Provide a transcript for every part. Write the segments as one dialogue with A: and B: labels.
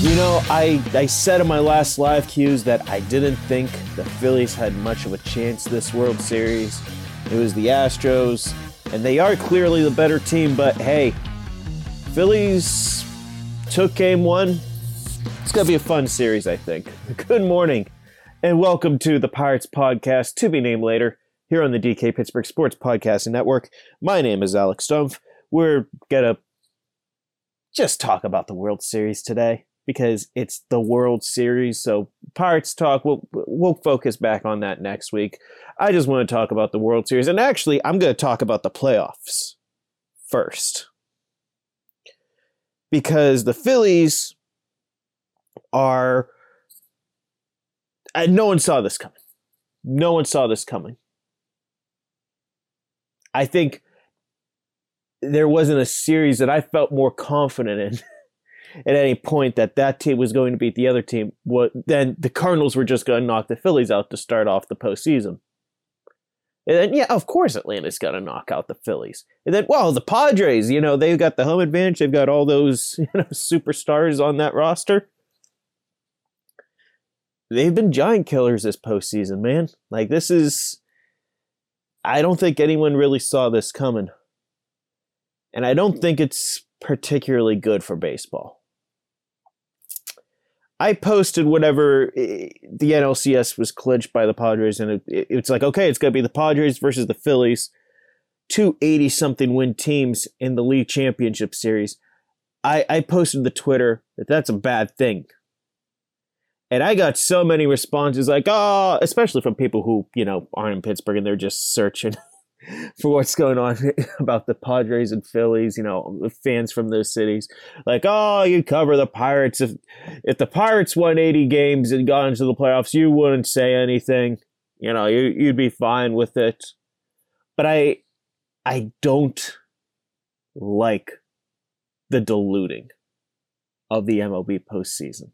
A: You know, I, I said in my last live cues that I didn't think the Phillies had much of a chance this World Series. It was the Astros, and they are clearly the better team, but hey, Phillies took game one. It's going to be a fun series, I think. Good morning, and welcome to the Pirates Podcast, to be named later, here on the DK Pittsburgh Sports Podcasting Network. My name is Alex Stumpf. We're going to just talk about the World Series today because it's the World Series. So Pirates talk, we'll we'll focus back on that next week. I just want to talk about the World Series, and actually, I'm going to talk about the playoffs first because the Phillies are. And no one saw this coming. No one saw this coming. I think there wasn't a series that I felt more confident in at any point that that team was going to beat the other team, what then the Cardinals were just going to knock the Phillies out to start off the postseason. And then, yeah, of course, Atlanta's got to knock out the Phillies. And then, well, the Padres, you know, they've got the home advantage. They've got all those you know, superstars on that roster. They've been giant killers this postseason, man. Like, this is. I don't think anyone really saw this coming. And I don't think it's particularly good for baseball. I posted whatever eh, the NLCS was clinched by the Padres, and it, it's like, okay, it's going to be the Padres versus the Phillies, two 80 something win teams in the league championship series. I, I posted the Twitter that that's a bad thing. And I got so many responses like, oh, especially from people who, you know, aren't in Pittsburgh and they're just searching for what's going on about the Padres and Phillies, you know, fans from those cities. Like, oh, you cover the Pirates. If if the Pirates won 80 games and got into the playoffs, you wouldn't say anything. You know, you, you'd be fine with it. But I I don't like the diluting of the MLB postseason.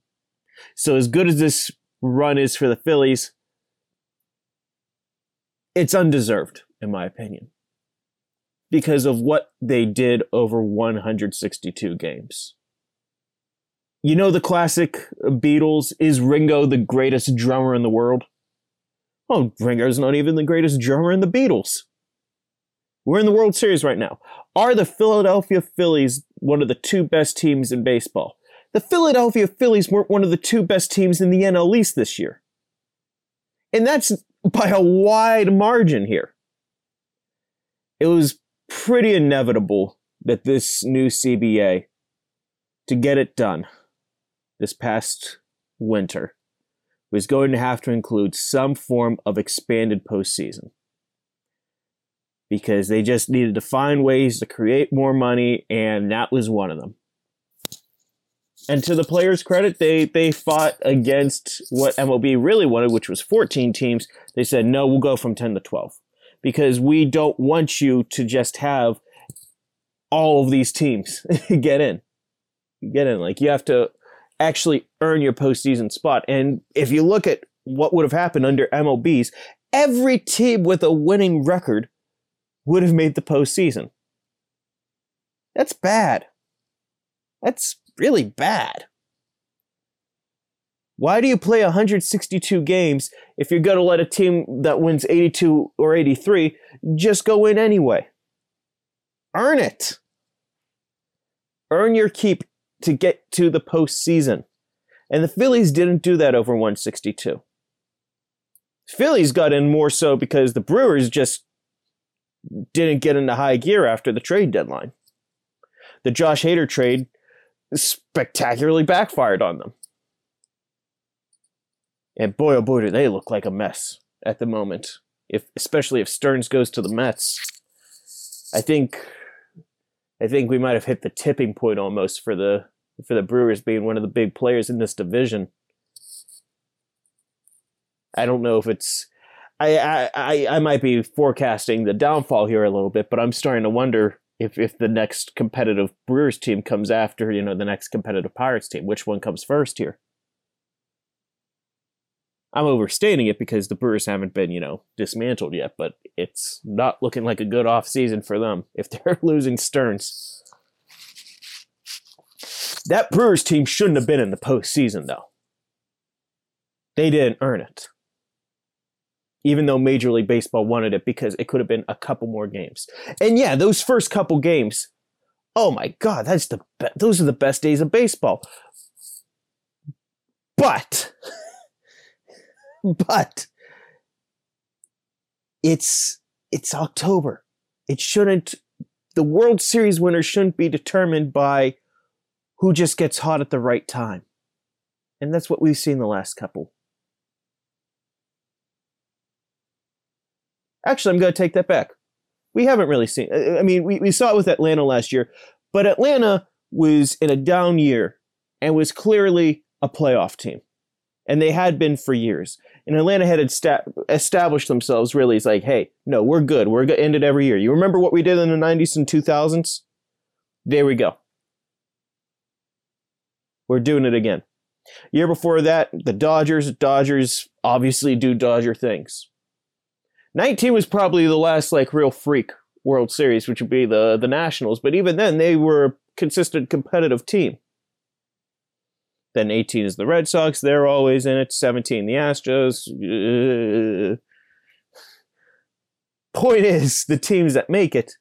A: So as good as this run is for the Phillies, it's undeserved in my opinion, because of what they did over 162 games. You know the classic Beatles is Ringo the greatest drummer in the world? Oh, Ringo's not even the greatest drummer in the Beatles. We're in the World Series right now. Are the Philadelphia Phillies one of the two best teams in baseball? The Philadelphia Phillies weren't one of the two best teams in the NL East this year. And that's by a wide margin here it was pretty inevitable that this new CBA, to get it done this past winter, was going to have to include some form of expanded postseason. Because they just needed to find ways to create more money, and that was one of them. And to the players' credit, they they fought against what MLB really wanted, which was 14 teams. They said, no, we'll go from 10 to 12 because we don't want you to just have all of these teams get in. Get in. Like you have to actually earn your postseason spot. And if you look at what would have happened under MLBs, every team with a winning record would have made the postseason. That's bad. That's really bad. Why do you play 162 games if you're going to let a team that wins 82 or 83 just go in anyway? Earn it. Earn your keep to get to the postseason. And the Phillies didn't do that over 162. Phillies got in more so because the Brewers just didn't get into high gear after the trade deadline. The Josh Hader trade spectacularly backfired on them And boy, oh boy, do they look like a mess at the moment. If especially if Stearns goes to the Mets, I think, I think we might have hit the tipping point almost for the for the Brewers being one of the big players in this division. I don't know if it's I, I, I I might be forecasting the downfall here a little bit, but I'm starting to wonder if, if the next competitive Brewers team comes after, you know, the next competitive Pirates team, which one comes first here? I'm overstating it because the Brewers haven't been, you know, dismantled yet, but it's not looking like a good off season for them if they're losing Stearns. That Brewers team shouldn't have been in the postseason, though. They didn't earn it even though Major League Baseball wanted it because it could have been a couple more games. And yeah, those first couple games, oh my god, that's the be- those are the best days of baseball. But but it's it's October. It shouldn't the World Series winner shouldn't be determined by who just gets hot at the right time. And that's what we've seen the last couple Actually, I'm going to take that back. We haven't really seen. I mean, we, we saw it with Atlanta last year, but Atlanta was in a down year and was clearly a playoff team. And they had been for years. And Atlanta had established themselves really as like, hey, no, we're good. We're going to end it every year. You remember what we did in the 90s and 2000s? There we go. We're doing it again. Year before that, the Dodgers. Dodgers obviously do Dodger things. 19 was probably the last like real freak World Series, which would be the the Nationals. But even then, they were a consistent competitive team. Then 18 is the Red Sox. They're always in it. 17 the Astros. Point is, the teams that make it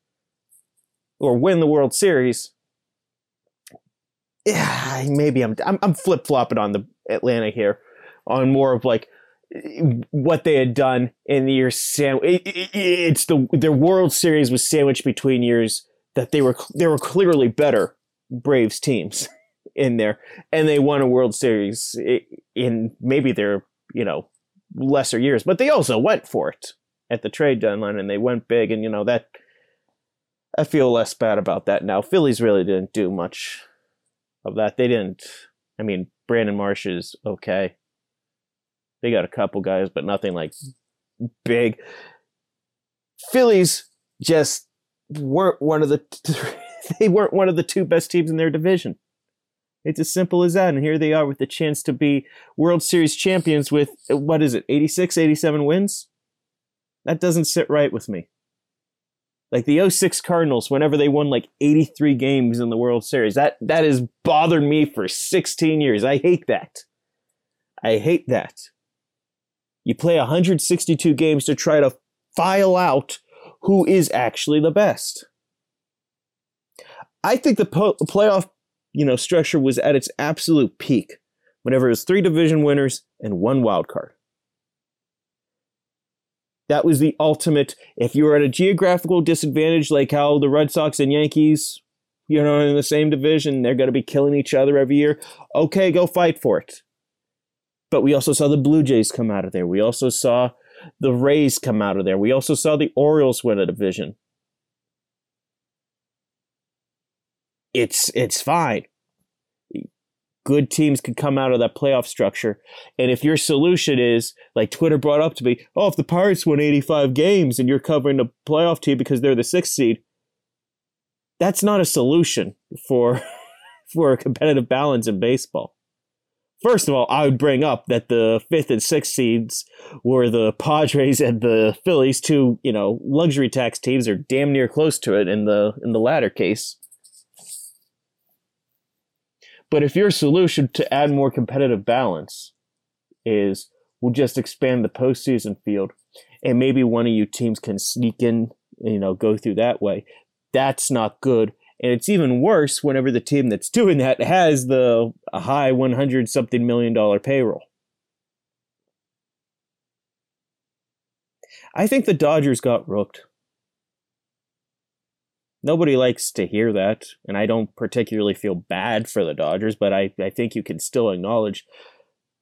A: or win the World Series. Yeah, maybe I'm I'm, I'm flip flopping on the Atlanta here, on more of like what they had done in the year sam- it's the their world series was sandwiched between years that they were they were clearly better braves teams in there and they won a world series in maybe their you know lesser years but they also went for it at the trade deadline and they went big and you know that i feel less bad about that now phillies really didn't do much of that they didn't i mean brandon marsh is okay they got a couple guys, but nothing like big. Phillies just weren't one of the they weren't one of the two best teams in their division. It's as simple as that. And here they are with the chance to be World Series champions with what is it, 86, 87 wins? That doesn't sit right with me. Like the 06 Cardinals, whenever they won like 83 games in the World Series, that that has bothered me for 16 years. I hate that. I hate that. You play 162 games to try to file out who is actually the best. I think the po- playoff, you know, structure was at its absolute peak whenever it was three division winners and one wild card. That was the ultimate. If you were at a geographical disadvantage, like how the Red Sox and Yankees, you know, in the same division, they're going to be killing each other every year. Okay, go fight for it. But we also saw the Blue Jays come out of there. We also saw the Rays come out of there. We also saw the Orioles win a division. It's it's fine. Good teams can come out of that playoff structure. And if your solution is, like Twitter brought up to me, oh, if the Pirates win 85 games and you're covering the playoff team because they're the sixth seed, that's not a solution for for a competitive balance in baseball. First of all, I would bring up that the fifth and sixth seeds were the Padres and the Phillies, two you know luxury tax teams, are damn near close to it in the in the latter case. But if your solution to add more competitive balance is we'll just expand the postseason field, and maybe one of you teams can sneak in, you know, go through that way, that's not good and it's even worse whenever the team that's doing that has the high 100 something million dollar payroll. I think the Dodgers got rooked. Nobody likes to hear that, and I don't particularly feel bad for the Dodgers, but I, I think you can still acknowledge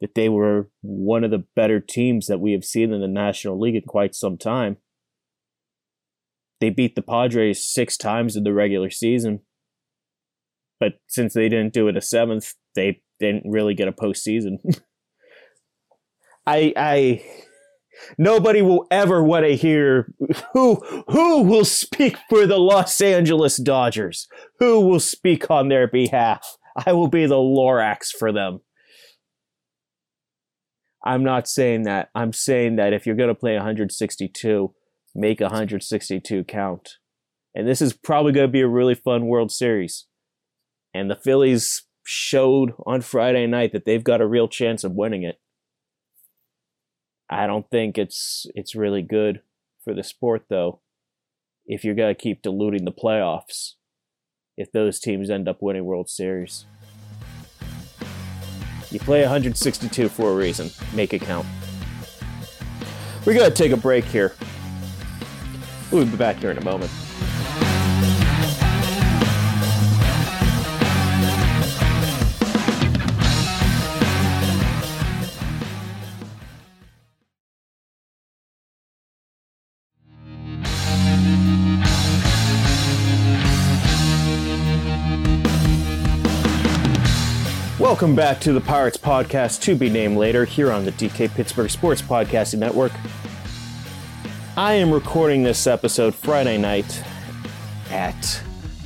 A: that they were one of the better teams that we have seen in the National League in quite some time. They beat the Padres six times in the regular season. But since they didn't do it a seventh, they didn't really get a postseason. I I nobody will ever want to hear who who will speak for the Los Angeles Dodgers. Who will speak on their behalf? I will be the Lorax for them. I'm not saying that. I'm saying that if you're going to play 162, make 162 count. And this is probably going to be a really fun World Series. And the Phillies showed on Friday night that they've got a real chance of winning it. I don't think it's it's really good for the sport though if you're going to keep diluting the playoffs if those teams end up winning World Series. You play 162 for a reason. Make it count. We're going to take a break here. We'll be back here in a moment. Welcome back to the Pirates Podcast, to be named later, here on the DK Pittsburgh Sports Podcasting Network. I am recording this episode Friday night at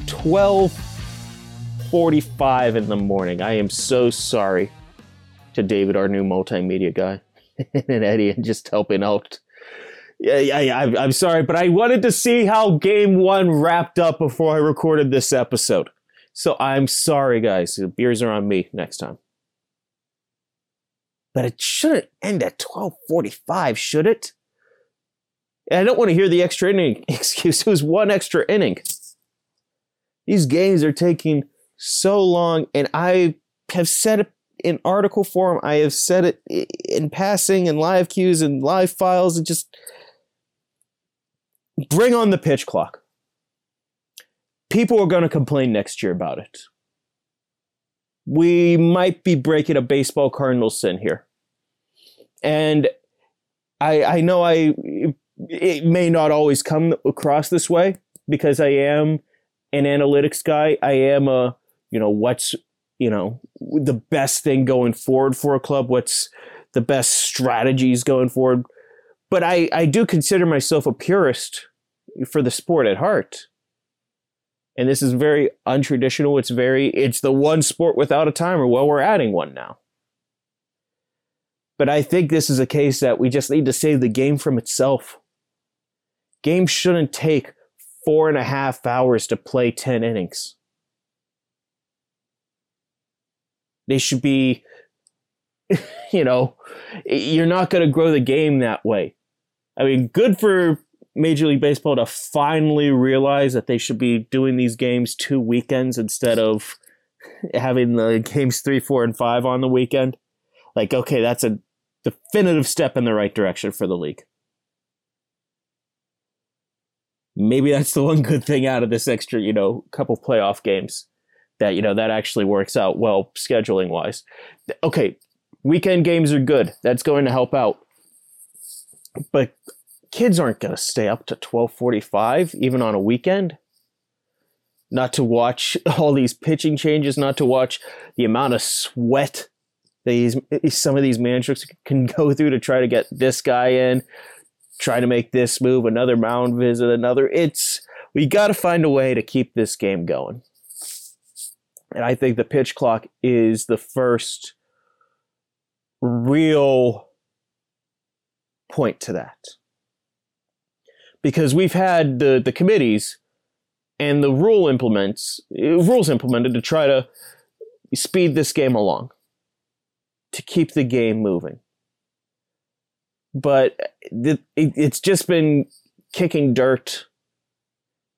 A: 12:45 in the morning. I am so sorry to David, our new multimedia guy, and Eddie, and just helping out. Yeah, yeah, I, I'm sorry, but I wanted to see how Game One wrapped up before I recorded this episode. So I'm sorry, guys. The beers are on me next time. But it shouldn't end at 12:45, should it? And I don't want to hear the extra inning excuse. It was one extra inning. These games are taking so long, and I have said it in article form. I have said it in passing and live cues and live files, and just bring on the pitch clock people are going to complain next year about it. We might be breaking a baseball cardinal sin here. And I, I know I it may not always come across this way because I am an analytics guy. I am a you know what's you know the best thing going forward for a club. What's the best strategies going forward. But I I do consider myself a purist for the sport at heart and this is very untraditional. It's very, it's the one sport without a timer. Well, we're adding one now. But I think this is a case that we just need to save the game from itself. Games shouldn't take four and a half hours to play 10 innings. They should be, you know, you're not going to grow the game that way. I mean, good for Major League Baseball to finally realize that they should be doing these games two weekends instead of having the games three, four, and five on the weekend. Like, okay, that's a definitive step in the right direction for the league. Maybe that's the one good thing out of this extra, you know, couple playoff games that, you know, that actually works out well scheduling wise. Okay, weekend games are good. That's going to help out. But kids aren't going to stay up to 12:45 even on a weekend. Not to watch all these pitching changes, not to watch the amount of sweat these some of these managers can go through to try to get this guy in, try to make this move, another mound visit, another. It's we got to find a way to keep this game going. And I think the pitch clock is the first real point to that because we've had the, the committees and the rule implements uh, rules implemented to try to speed this game along to keep the game moving. But it's just been kicking dirt.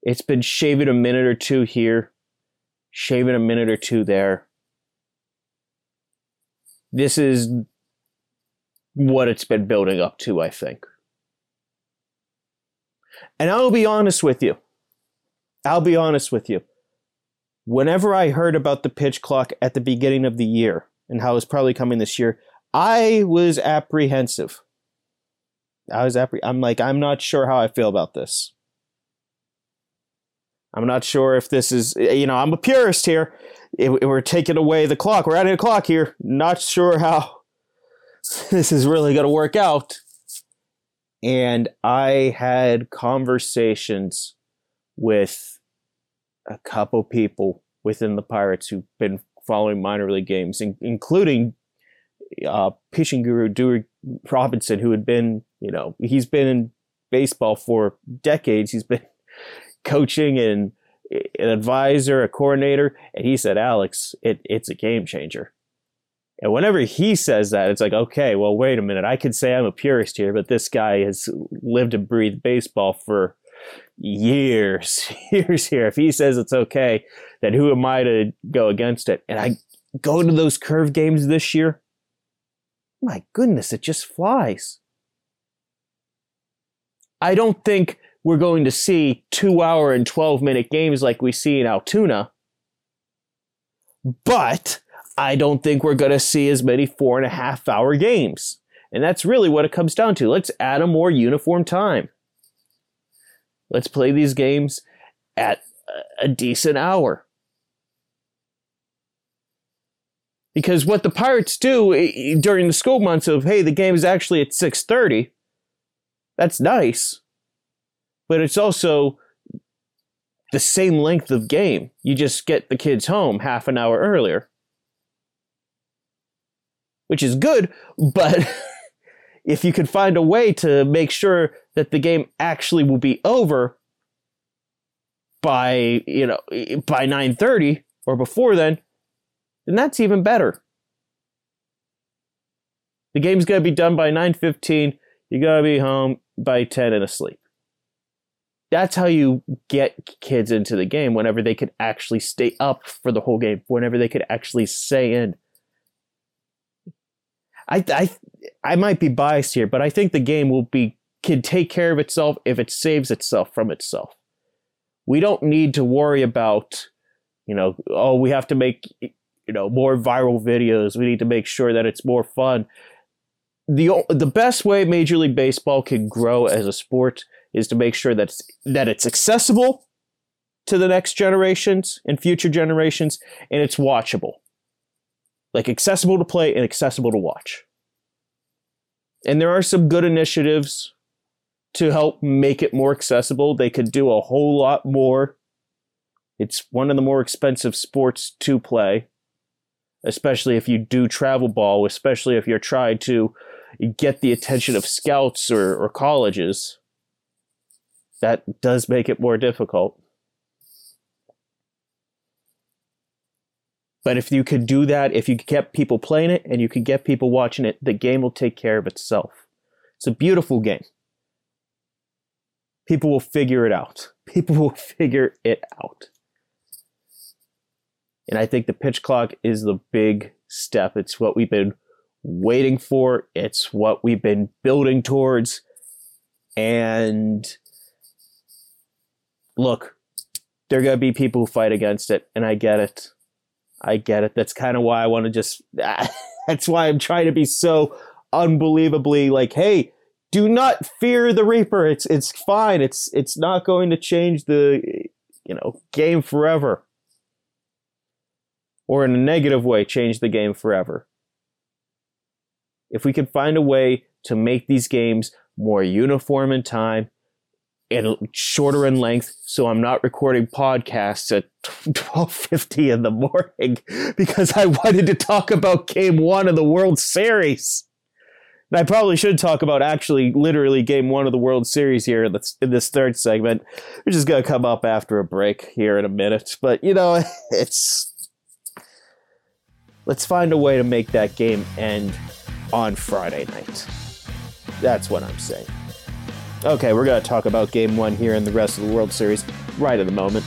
A: It's been shaving a minute or two here shaving a minute or two there. This is what it's been building up to i think and I'll be honest with you. I'll be honest with you. Whenever I heard about the pitch clock at the beginning of the year and how it's probably coming this year, I was apprehensive. I was appreh- I'm like, I'm not sure how I feel about this. I'm not sure if this is, you know, I'm a purist here. If we're taking away the clock, we're adding a clock here. Not sure how this is really going to work out. And I had conversations with a couple people within the Pirates who've been following minor league games, in- including uh, pitching guru Dewey Robinson, who had been, you know, he's been in baseball for decades. He's been coaching and an advisor, a coordinator, and he said, Alex, it, it's a game changer. And whenever he says that, it's like, okay, well, wait a minute. I could say I'm a purist here, but this guy has lived and breathed baseball for years, years here. If he says it's okay, then who am I to go against it? And I go to those curve games this year. My goodness, it just flies. I don't think we're going to see two hour and 12 minute games like we see in Altoona. But I don't think we're going to see as many four and a half hour games. And that's really what it comes down to. Let's add a more uniform time. Let's play these games at a decent hour. Because what the Pirates do eh, eh, during the school months of, hey, the game is actually at 6.30, that's nice but it's also the same length of game. You just get the kids home half an hour earlier, which is good, but if you could find a way to make sure that the game actually will be over by, you know, by 9:30 or before then, then that's even better. The game's going to be done by 9:15. You got to be home by 10 and asleep that's how you get kids into the game whenever they could actually stay up for the whole game, whenever they could actually stay in. I, I, I might be biased here, but I think the game will be can take care of itself if it saves itself from itself. We don't need to worry about, you know, oh, we have to make, you know, more viral videos. We need to make sure that it's more fun. The the best way Major League Baseball can grow as a sport is to make sure that it's, that it's accessible to the next generations and future generations and it's watchable. Like accessible to play and accessible to watch. And there are some good initiatives to help make it more accessible. They could do a whole lot more. It's one of the more expensive sports to play, especially if you do travel ball, especially if you're trying to get the attention of scouts or, or colleges that does make it more difficult. But if you could do that, if you could get people playing it and you could get people watching it, the game will take care of itself. It's a beautiful game. People will figure it out. People will figure it out. And I think the pitch clock is the big step. It's what we've been waiting for, it's what we've been building towards. And look, there are going to be people who fight against it, and I get it. I get it. That's kind of why I want to just. that's why I'm trying to be so unbelievably like, hey, do not fear the Reaper. It's it's fine. It's it's not going to change the you know game forever, or in a negative way, change the game forever. If we could find a way to make these games more uniform in time, and shorter in length so i'm not recording podcasts at 12.50 in the morning because i wanted to talk about game one of the world series. And i probably should talk about actually literally game one of the world series here in this, in this third segment. Which is going to come up after a break here in a minute but you know it's let's find a way to make that game end on friday night. That's what i'm saying Okay, we're going to talk about game one here in the rest of the World Series right at the moment.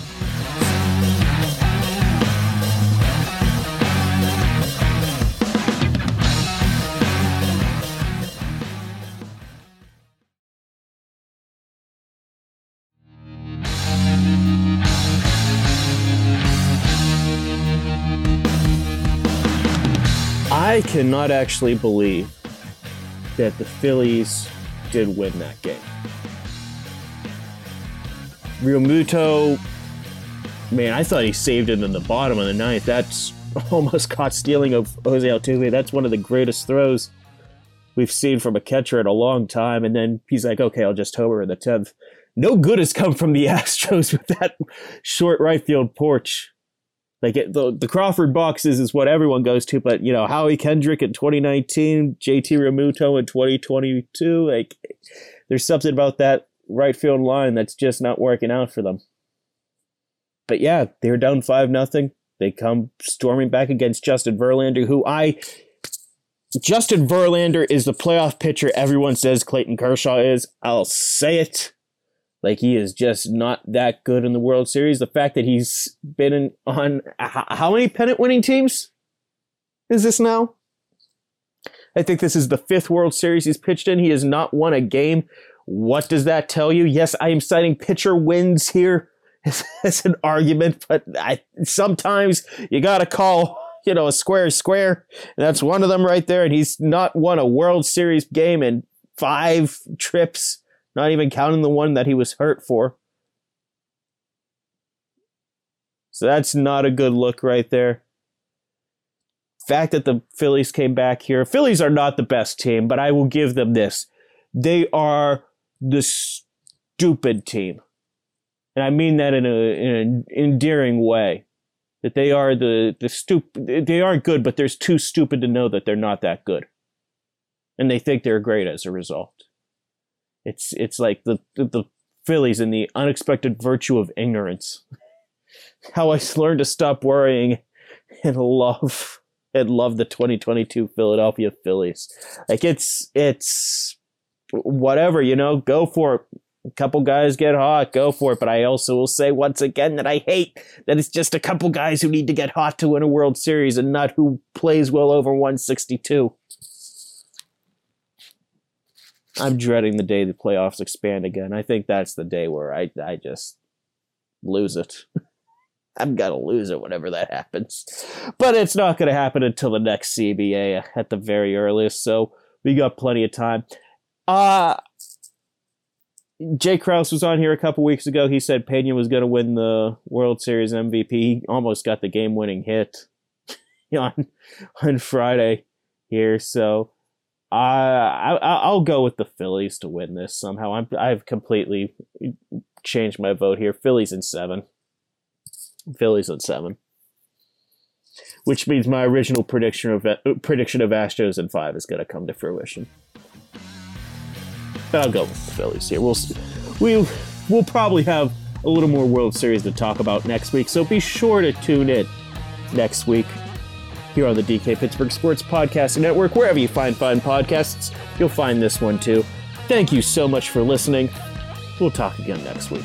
A: I cannot actually believe that the Phillies did win that game. Realmuto, man, I thought he saved it in the bottom of the ninth. That's almost caught stealing of Jose Altuve. That's one of the greatest throws we've seen from a catcher in a long time. And then he's like, okay, I'll just homer in the 10th. No good has come from the Astros with that short right field porch. Like it, the, the Crawford boxes is what everyone goes to, but you know, Howie Kendrick in 2019, JT Realmuto in 2022, like there's something about that right field line that's just not working out for them. But yeah, they're down five nothing. They come storming back against Justin Verlander, who I Justin Verlander is the playoff pitcher everyone says Clayton Kershaw is. I'll say it. Like he is just not that good in the World Series. The fact that he's been in, on how many pennant winning teams is this now? I think this is the fifth World Series he's pitched in. He has not won a game. What does that tell you? Yes, I am citing pitcher wins here as, an argument, but I, sometimes you got to call you know a square square, and that's one of them right there. And he's not won a World Series game in five trips not even counting the one that he was hurt for. So that's not a good look right there. Fact that the Phillies came back here. Phillies are not the best team, but I will give them this. They are the stupid team. And I mean that in, a, in an endearing way. That they are the, the stupid, they aren't good, but they're too stupid to know that they're not that good. And they think they're great as a result. It's it's like the the, the Phillies and the unexpected virtue of ignorance. How I learned to stop worrying and love and love the 2022 Philadelphia Phillies. Like it's it's whatever, you know, go for it. A couple guys get hot, go for it. But I also will say once again that I hate that it's just a couple guys who need to get hot to win a World Series and not who plays well over 162. I'm dreading the day the playoffs expand again. I think that's the day where I I just lose it. I'm gonna lose it whenever that happens. But it's not gonna happen until the next CBA at the very earliest, so we got plenty of time. Uh Jay Krause was on here a couple weeks ago. He said Pena was gonna win the World Series MVP. He almost got the game winning hit on on Friday here, so I, I will go with the Phillies to win this somehow. I'm I've completely changed my vote here. Phillies in seven. Phillies in seven. Which means my original prediction of prediction of Astros in five is going to come to fruition. But I'll go with the Phillies here. We'll we we'll probably have a little more World Series to talk about next week, so be sure to tune in next week here on the DK Pittsburgh Sports Podcasting Network. Wherever you find fine podcasts, you'll find this one too. Thank you so much for listening. We'll talk again next week.